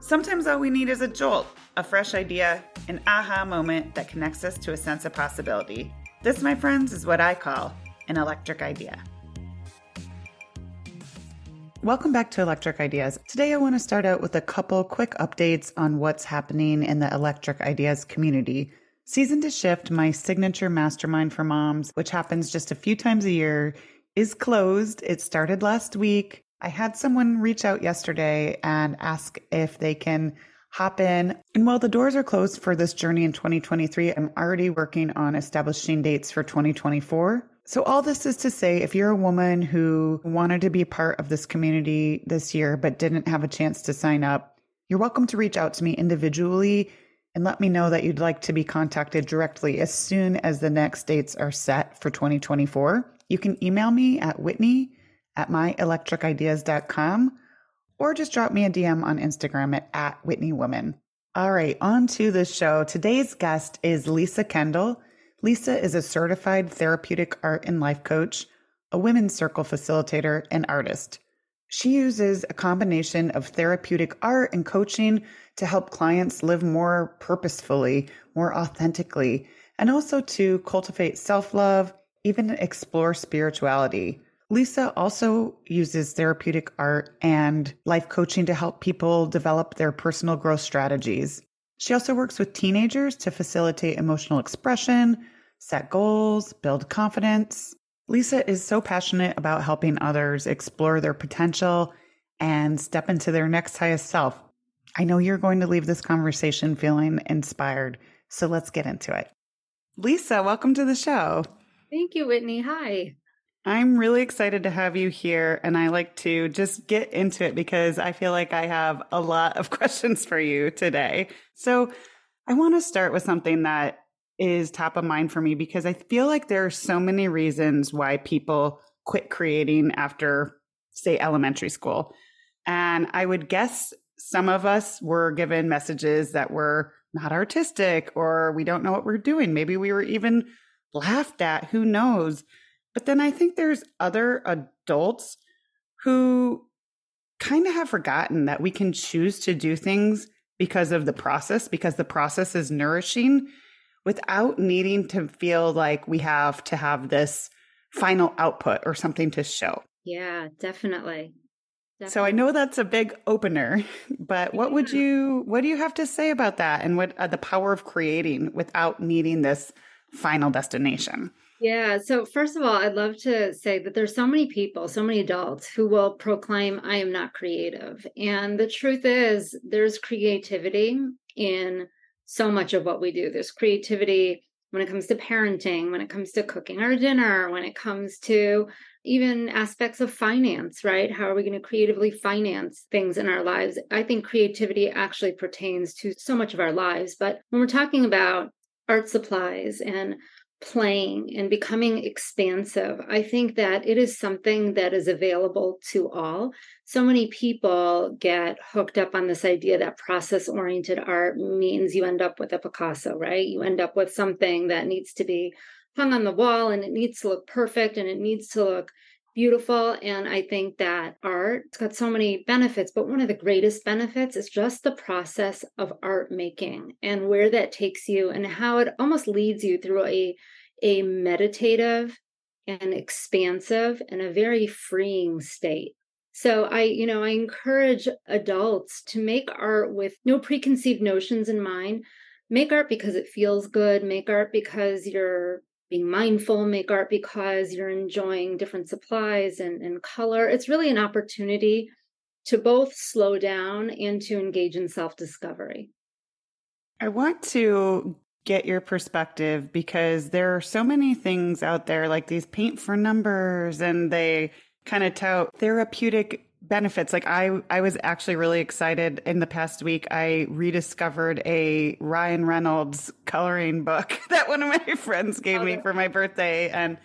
Sometimes all we need is a jolt, a fresh idea, an aha moment that connects us to a sense of possibility. This, my friends, is what I call an electric idea. Welcome back to Electric Ideas. Today, I want to start out with a couple quick updates on what's happening in the Electric Ideas community. Season to Shift, my signature mastermind for moms, which happens just a few times a year, is closed. It started last week. I had someone reach out yesterday and ask if they can hop in. And while the doors are closed for this journey in 2023, I'm already working on establishing dates for 2024. So, all this is to say, if you're a woman who wanted to be part of this community this year but didn't have a chance to sign up, you're welcome to reach out to me individually and let me know that you'd like to be contacted directly as soon as the next dates are set for 2024. You can email me at whitney at myelectricideas.com or just drop me a DM on Instagram at, at whitneywoman. All right, on to the show. Today's guest is Lisa Kendall. Lisa is a certified therapeutic art and life coach, a women's circle facilitator, and artist. She uses a combination of therapeutic art and coaching to help clients live more purposefully, more authentically, and also to cultivate self love, even explore spirituality. Lisa also uses therapeutic art and life coaching to help people develop their personal growth strategies. She also works with teenagers to facilitate emotional expression, set goals, build confidence. Lisa is so passionate about helping others explore their potential and step into their next highest self. I know you're going to leave this conversation feeling inspired, so let's get into it. Lisa, welcome to the show. Thank you, Whitney. Hi. I'm really excited to have you here, and I like to just get into it because I feel like I have a lot of questions for you today. So, I want to start with something that is top of mind for me because I feel like there are so many reasons why people quit creating after, say, elementary school. And I would guess some of us were given messages that were not artistic or we don't know what we're doing. Maybe we were even laughed at. Who knows? But then I think there's other adults who kind of have forgotten that we can choose to do things because of the process, because the process is nourishing without needing to feel like we have to have this final output or something to show. Yeah, definitely. definitely. So I know that's a big opener, but what would you what do you have to say about that and what uh, the power of creating without needing this final destination? Yeah. So, first of all, I'd love to say that there's so many people, so many adults who will proclaim, I am not creative. And the truth is, there's creativity in so much of what we do. There's creativity when it comes to parenting, when it comes to cooking our dinner, when it comes to even aspects of finance, right? How are we going to creatively finance things in our lives? I think creativity actually pertains to so much of our lives. But when we're talking about art supplies and playing and becoming expansive. I think that it is something that is available to all. So many people get hooked up on this idea that process oriented art means you end up with a Picasso, right? You end up with something that needs to be hung on the wall and it needs to look perfect and it needs to look beautiful. And I think that art, it's got so many benefits, but one of the greatest benefits is just the process of art making and where that takes you and how it almost leads you through a, a meditative and expansive and a very freeing state. So I, you know, I encourage adults to make art with no preconceived notions in mind. Make art because it feels good. Make art because you're being mindful, make art because you're enjoying different supplies and, and color. It's really an opportunity to both slow down and to engage in self discovery. I want to get your perspective because there are so many things out there like these paint for numbers and they kind of tout therapeutic benefits. Like i i was actually really excited in the past week. I rediscovered a ryan reynolds coloring book that one of my friends gave oh, me for my birthday and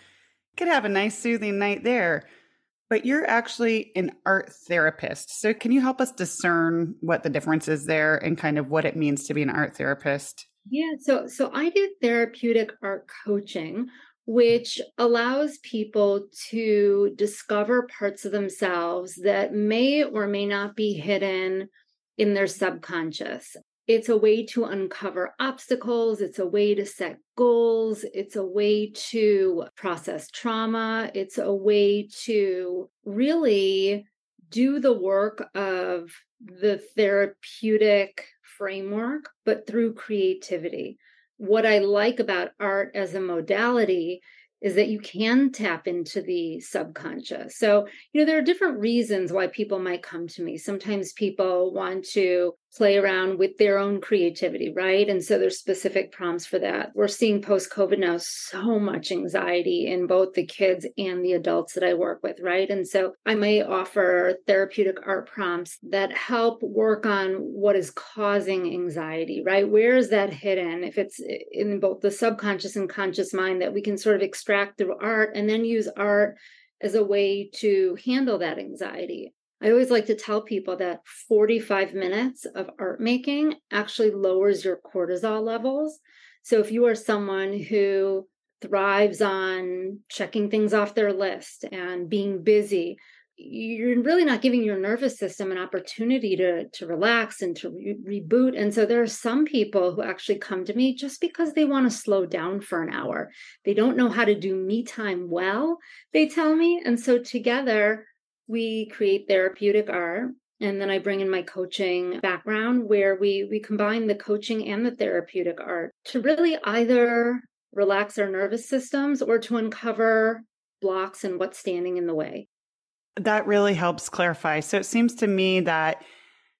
could have a nice soothing night there. But you're actually an art therapist. So can you help us discern what the difference is there and kind of what it means to be an art therapist yeah so so i do therapeutic art coaching which allows people to discover parts of themselves that may or may not be hidden in their subconscious. It's a way to uncover obstacles. It's a way to set goals. It's a way to process trauma. It's a way to really do the work of the therapeutic framework, but through creativity what I like about art as a modality is that you can tap into the subconscious. So, you know, there are different reasons why people might come to me. Sometimes people want to play around with their own creativity, right? And so there's specific prompts for that. We're seeing post COVID now so much anxiety in both the kids and the adults that I work with, right? And so I may offer therapeutic art prompts that help work on what is causing anxiety, right? Where is that hidden? If it's in both the subconscious and conscious mind that we can sort of extract through art and then use art as a way to handle that anxiety. I always like to tell people that 45 minutes of art making actually lowers your cortisol levels. So if you are someone who thrives on checking things off their list and being busy, you're really not giving your nervous system an opportunity to to relax and to re- reboot. And so there are some people who actually come to me just because they want to slow down for an hour. They don't know how to do me time well they tell me. And so together we create therapeutic art and then i bring in my coaching background where we we combine the coaching and the therapeutic art to really either relax our nervous systems or to uncover blocks and what's standing in the way that really helps clarify so it seems to me that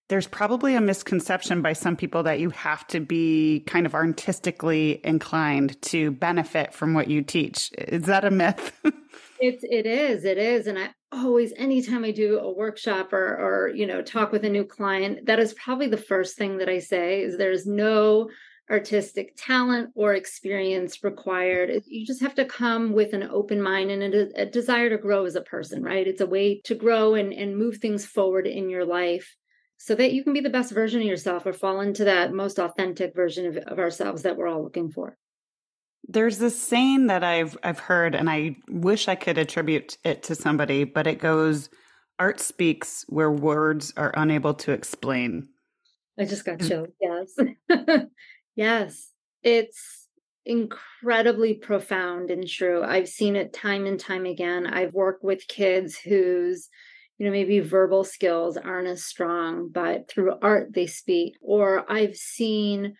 there's probably a misconception by some people that you have to be kind of artistically inclined to benefit from what you teach. Is that a myth? it's it is it is and i always anytime i do a workshop or or you know talk with a new client that is probably the first thing that i say is there's no artistic talent or experience required. You just have to come with an open mind and a, a desire to grow as a person right? It's a way to grow and and move things forward in your life so that you can be the best version of yourself or fall into that most authentic version of, of ourselves that we're all looking for there's this saying that I've I've heard and I wish I could attribute it to somebody, but it goes art speaks where words are unable to explain. I just got mm. chilled. Yes. yes. It's incredibly profound and true. I've seen it time and time again. I've worked with kids whose you know maybe verbal skills aren't as strong but through art they speak or I've seen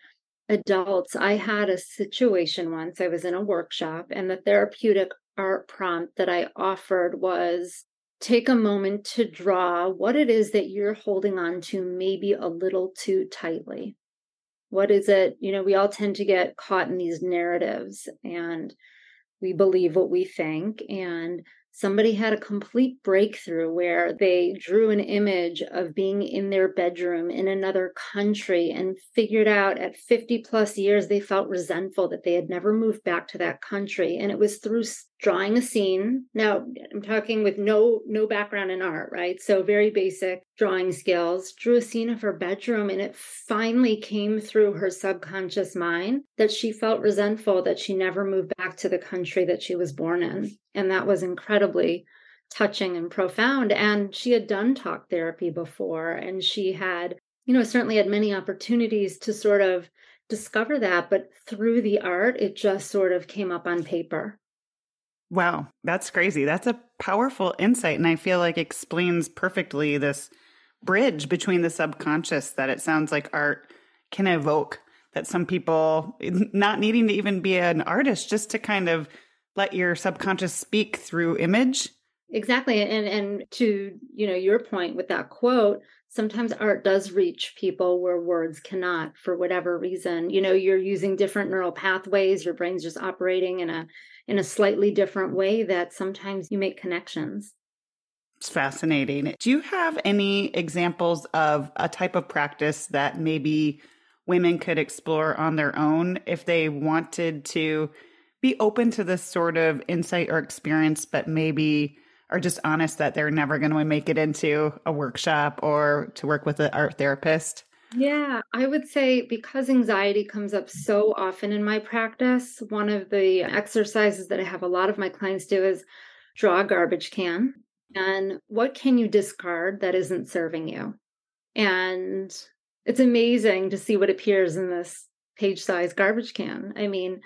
adults, I had a situation once. I was in a workshop, and the therapeutic art prompt that I offered was take a moment to draw what it is that you're holding on to, maybe a little too tightly. What is it? You know, we all tend to get caught in these narratives and we believe what we think. And somebody had a complete breakthrough where they drew an image of being in their bedroom in another country and figured out at 50 plus years they felt resentful that they had never moved back to that country. And it was through drawing a scene. Now i'm talking with no no background in art right? So very basic drawing skills. Drew a scene of her bedroom and it finally came through her subconscious mind that she felt resentful that she never moved back to the country that she was born in. And that was incredibly touching and profound. And she had done talk therapy before and she had you know certainly had many opportunities to sort of discover that. But through the art it just sort of came up on paper Wow, that's crazy. That's a powerful insight. And I feel like explains perfectly this bridge between the subconscious that it sounds like art can evoke. That some people, not needing to even be an artist, just to kind of let your subconscious speak through image. Exactly. And and to, you know, your point with that quote, sometimes art does reach people where words cannot for whatever reason. You know, you're using different neural pathways, your brain's just operating in a in a slightly different way that sometimes you make connections. It's fascinating. Do you have any examples of a type of practice that maybe women could explore on their own if they wanted to be open to this sort of insight or experience, but maybe are just honest that they're never going to make it into a workshop or to work with an art therapist? Yeah, I would say because anxiety comes up so often in my practice, one of the exercises that I have a lot of my clients do is draw a garbage can and what can you discard that isn't serving you? And it's amazing to see what appears in this page size garbage can. I mean,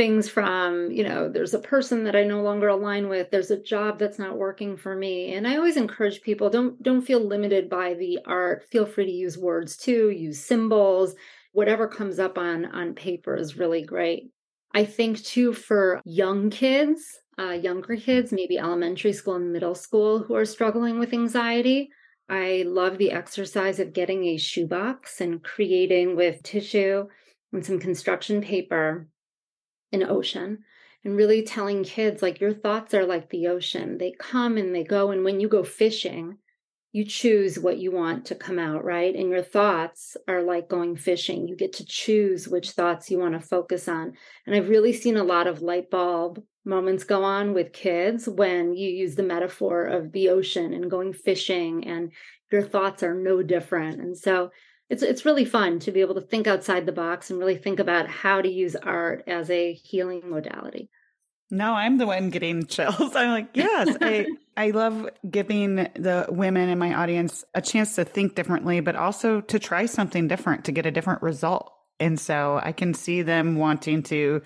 things from you know there's a person that i no longer align with there's a job that's not working for me. And i always encourage people don't don't feel limited by the art. Feel free to use words too use symbols. Whatever comes up on on paper is really great. I think too for young kids uh, younger kids maybe elementary school and middle school who are struggling with anxiety i love the exercise of getting a shoebox and creating with tissue and some construction paper an ocean and really telling kids like your thoughts are like the ocean. They come and they go and when you go fishing you choose what you want to come out right? And your thoughts are like going fishing. You get to choose which thoughts you want to focus on. And i've really seen a lot of light bulb moments go on with kids when you use the metaphor of the ocean and going fishing and your thoughts are no different. And so it's it's really fun to be able to think outside the box and really think about how to use art as a healing modality. No, I'm the one getting chills. I'm like, yes, I I love giving the women in my audience a chance to think differently, but also to try something different to get a different result. And so I can see them wanting to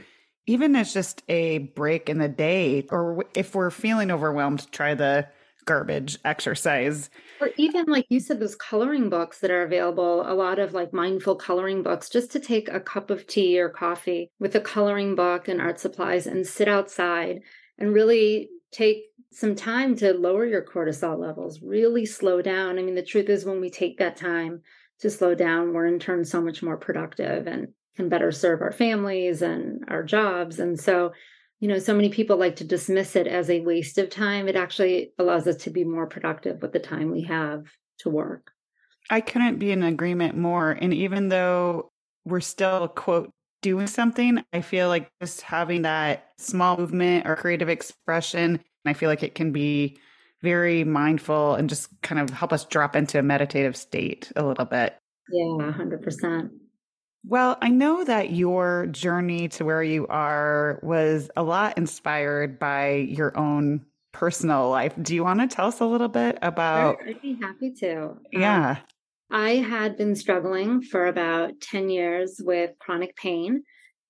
even as just a break in the day or if we're feeling overwhelmed, try the garbage exercise. Or even like you said, those coloring books that are available, a lot of like mindful coloring books, just to take a cup of tea or coffee with a coloring book and art supplies and sit outside and really take some time to lower your cortisol levels, really slow down. I mean, the truth is, when we take that time to slow down, we're in turn so much more productive and can better serve our families and our jobs. And so you know, so many people like to dismiss it as a waste of time. It actually allows us to be more productive with the time we have to work. I couldn't be in agreement more. And even though we're still, quote, doing something, I feel like just having that small movement or creative expression, I feel like it can be very mindful and just kind of help us drop into a meditative state a little bit. Yeah, 100%. Well, I know that your journey to where you are was a lot inspired by your own personal life. Do you want to tell us a little bit about? Sure, I'd be happy to. Um, yeah. Um, I had been struggling for about 10 years with chronic pain,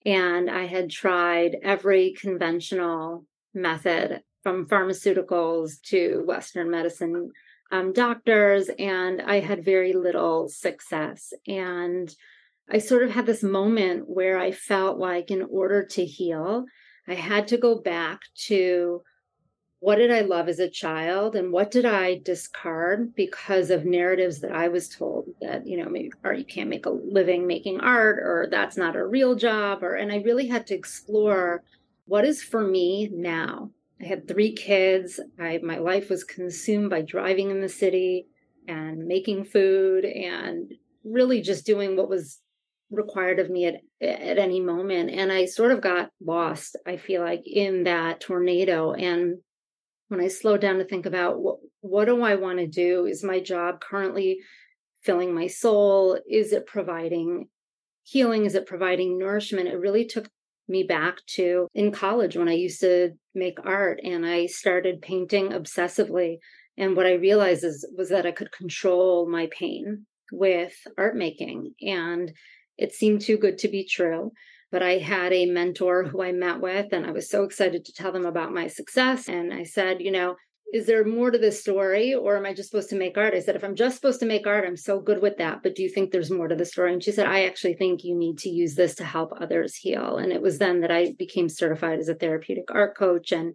and I had tried every conventional method from pharmaceuticals to Western medicine um, doctors, and I had very little success. And I sort of had this moment where I felt like, in order to heal, I had to go back to what did I love as a child and what did I discard because of narratives that I was told that, you know, maybe or you can't make a living making art or that's not a real job or and I really had to explore what is for me now. I had three kids. I my life was consumed by driving in the city and making food and really just doing what was required of me at at any moment. And i sort of got lost i feel like in that tornado. And when i slowed down to think about what what do i want to do? Is my job currently filling my soul? Is it providing healing? Is it providing nourishment? It really took me back to in college when i used to make art and i started painting obsessively. And what i realized is was that i could control my pain with art making. And it seemed too good to be true. But I had a mentor who I met with, and I was so excited to tell them about my success. And I said, you know, is there more to this story or am I just supposed to make art? I said, if I'm just supposed to make art, I'm so good with that. But do you think there's more to the story? And she said, I actually think you need to use this to help others heal. And it was then that I became certified as a therapeutic art coach and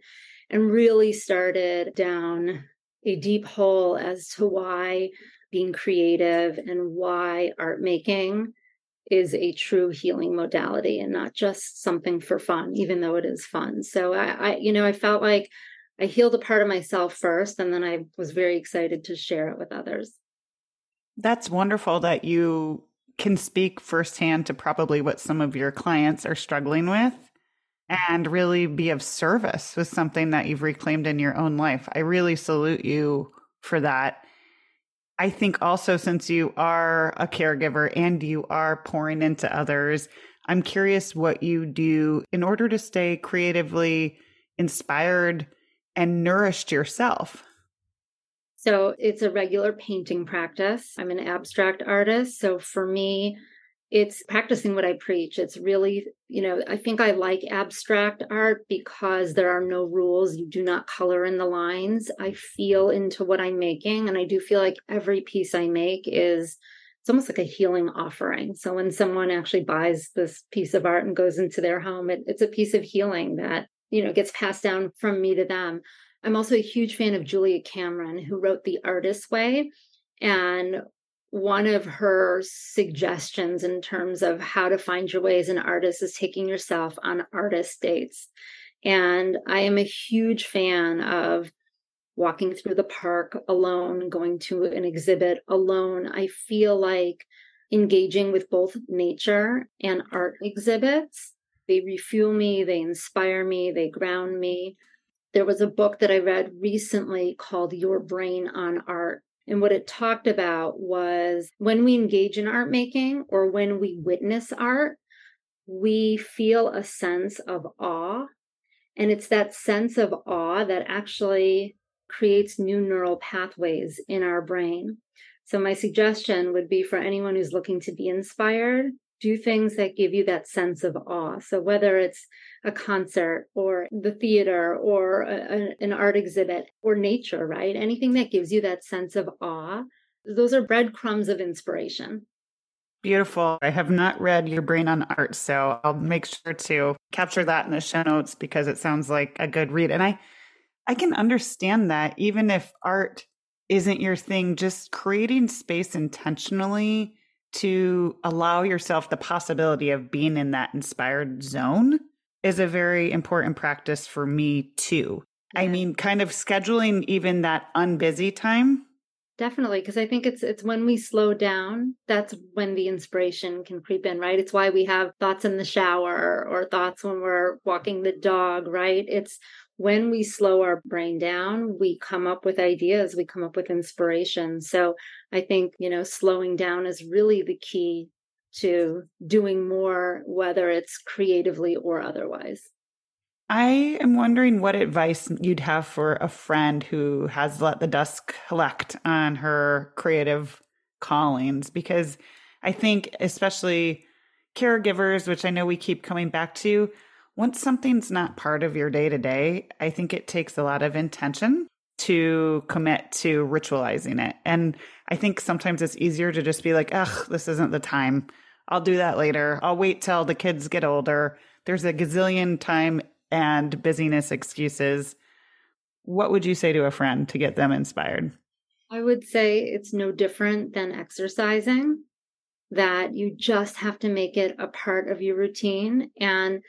and really started down a deep hole as to why being creative and why art making is a true healing modality and not just something for fun, even though it is fun. So I, I, you know, I felt like I healed a part of myself first, and then I was very excited to share it with others. That's wonderful that you can speak firsthand to probably what some of your clients are struggling with and really be of service with something that you've reclaimed in your own life. I really salute you for that. I think also, since you are a caregiver and you are pouring into others, I'm curious what you do in order to stay creatively inspired and nourished yourself. So it's a regular painting practice. I'm an abstract artist. So for me, it's practicing what I preach. It's really, you know, I think I like abstract art because there are no rules. You do not color in the lines. I feel into what I'm making. And I do feel like every piece I make is, it's almost like a healing offering. So when someone actually buys this piece of art and goes into their home, it, it's a piece of healing that, you know, gets passed down from me to them. I'm also a huge fan of Julia Cameron, who wrote The Artist's Way. And one of her suggestions in terms of how to find your way as an artist is taking yourself on artist dates. And I am a huge fan of walking through the park alone, going to an exhibit alone. I feel like engaging with both nature and art exhibits. They refuel me, they inspire me, they ground me. There was a book that I read recently called Your Brain on Art and what it talked about was when we engage in art making or when we witness art, we feel a sense of awe. And it's that sense of awe that actually creates new neural pathways in our brain. So, my suggestion would be for anyone who's looking to be inspired do things that give you that sense of awe. So whether it's a concert or the theater or a, an art exhibit or nature, right? Anything that gives you that sense of awe, those are breadcrumbs of inspiration. Beautiful. I have not read Your Brain on Art, so I'll make sure to capture that in the show notes because it sounds like a good read. And I I can understand that even if art isn't your thing, just creating space intentionally to allow yourself the possibility of being in that inspired zone is a very important practice for me too. Yeah. I mean, kind of scheduling even that unbusy time. Definitely, because I think it's it's when we slow down, that's when the inspiration can creep in, right? It's why we have thoughts in the shower or thoughts when we're walking the dog, right? It's when we slow our brain down, we come up with ideas, we come up with inspiration. So I think, you know, slowing down is really the key to doing more, whether it's creatively or otherwise. I am wondering what advice you'd have for a friend who has let the dust collect on her creative callings, because I think, especially caregivers, which I know we keep coming back to, once something's not part of your day to day, I think it takes a lot of intention to commit to ritualizing it. And I think sometimes it's easier to just be like, ugh, this isn't the time. I'll do that later. I'll wait till the kids get older. There's a gazillion time and busyness excuses. What would you say to a friend to get them inspired? I would say it's no different than exercising, that you just have to make it a part of your routine. And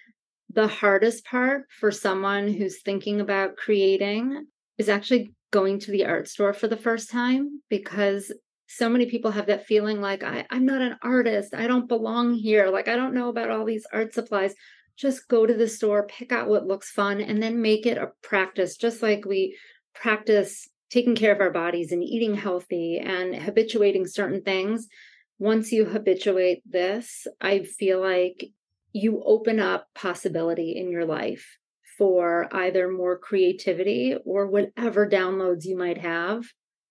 the hardest part for someone who's thinking about creating is actually going to the art store for the first time because so many people have that feeling like I, i'm not an artist. I don't belong here. Like i don't know about all these art supplies. Just go to the store pick out what looks fun and then make it a practice just like we practice taking care of our bodies and eating healthy and habituating certain things. Once you habituate this i feel like you open up possibility in your life for either more creativity or whatever downloads you might have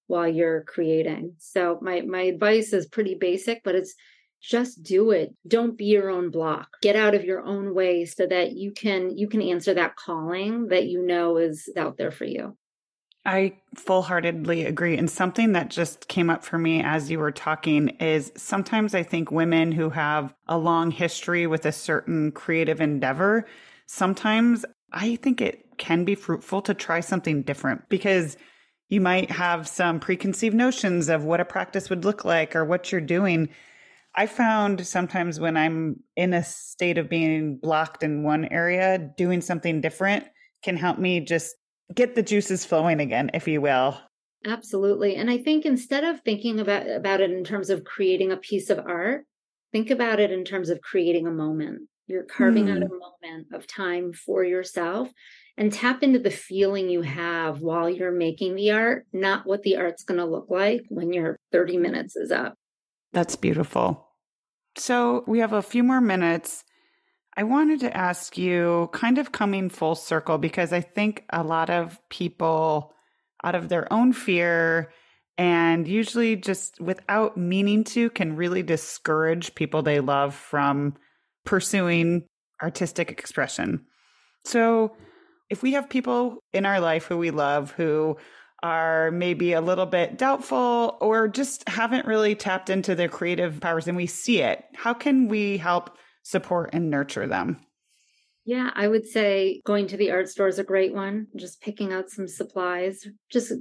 while you're creating. So my my advice is pretty basic, but it's just do it. Don't be your own block. Get out of your own way so that you can you can answer that calling that you know is out there for you. I full heartedly agree. And something that just came up for me as you were talking is sometimes I think women who have a long history with a certain creative endeavor, sometimes I think it can be fruitful to try something different because you might have some preconceived notions of what a practice would look like or what you're doing. I found sometimes when I'm in a state of being blocked in one area, doing something different can help me just get the juices flowing again, if you will. Absolutely. And I think instead of thinking about, about it in terms of creating a piece of art, think about it in terms of creating a moment. You're carving mm. out a hmm. moment of time for yourself and tap into the feeling you have while you're making the art, not what the art's going to look like when your 30 minutes is up. That's beautiful. So we have a few more minutes. I wanted to ask you, kind of coming full circle, because I think a lot of people, out of their own fear and usually just without meaning to, can really discourage people they love from pursuing artistic expression. So, if we have people in our life who we love who are maybe a little bit doubtful or just haven't really tapped into their creative powers and we see it, how can we help support and nurture them? Yeah, I would say going to the art store is a great one. Just picking out some supplies. Just,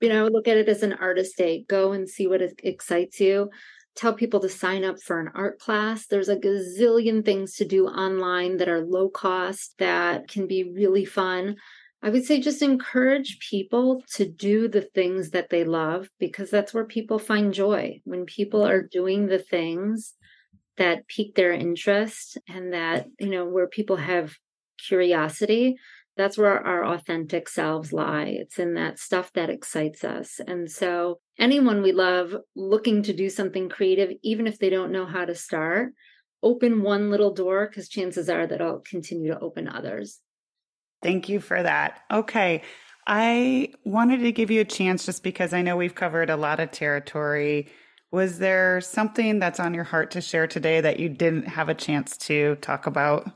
you know, look at it as an artist day. Go and see what excites you. Tell people to sign up for an art class. There's a gazillion things to do online that are low cost that can be really fun. I would say just encourage people to do the things that they love because that's where people find joy. When people are doing the things that pique their interest and that, you know, where people have curiosity, that's where our authentic selves lie. It's in that stuff that excites us. And so, anyone we love looking to do something creative, even if they don't know how to start, open one little door because chances are that I'll continue to open others. Thank you for that. Okay. I wanted to give you a chance just because I know we've covered a lot of territory. Was there something that's on your heart to share today that you didn't have a chance to talk about?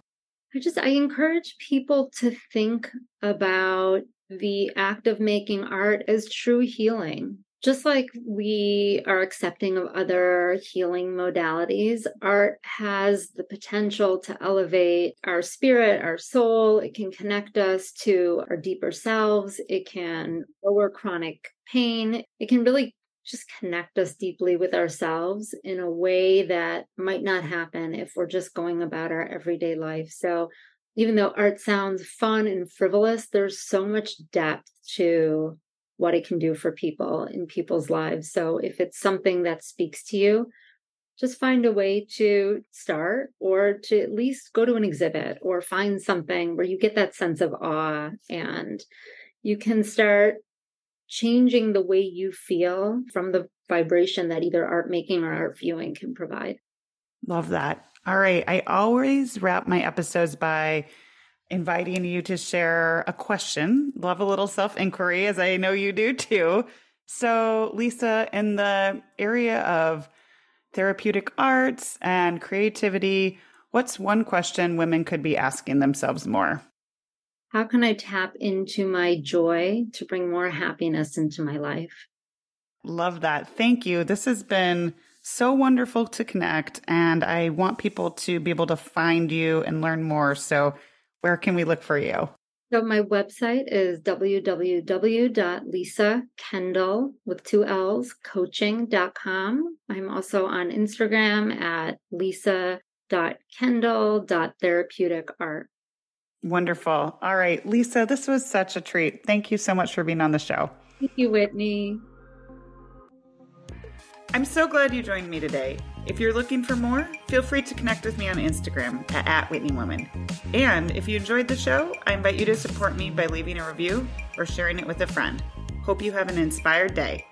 I just I encourage people to think about the act of making art as true healing. Just like we are accepting of other healing modalities, art has the potential to elevate our spirit, our soul. It can connect us to our deeper selves. It can lower chronic pain. It can really just connect us deeply with ourselves in a way that might not happen if we're just going about our everyday life. So, even though art sounds fun and frivolous, there's so much depth to what it can do for people in people's lives. So if it's something that speaks to you, just find a way to start or to at least go to an exhibit or find something where you get that sense of awe and you can start changing the way you feel from the vibration that either art making or art viewing can provide. Love that. All right. I always wrap my episodes by inviting you to share a question. Love a little self inquiry, as I know you do too. So, Lisa, in the area of therapeutic arts and creativity, what's one question women could be asking themselves more? How can I tap into my joy to bring more happiness into my life? Love that. Thank you. This has been so wonderful to connect, and I want people to be able to find you and learn more. So, where can we look for you? So my website is www.lisakendall with two L's coaching.com. I'm also on Instagram at lisa.kendall.therapeutic art. Wonderful. All right, Lisa, this was such a treat. Thank you so much for being on the show. Thank you, Whitney. I'm so glad you joined me today. If you're looking for more, feel free to connect with me on Instagram at, at WhitneyWoman. And if you enjoyed the show, I invite you to support me by leaving a review or sharing it with a friend. Hope you have an inspired day.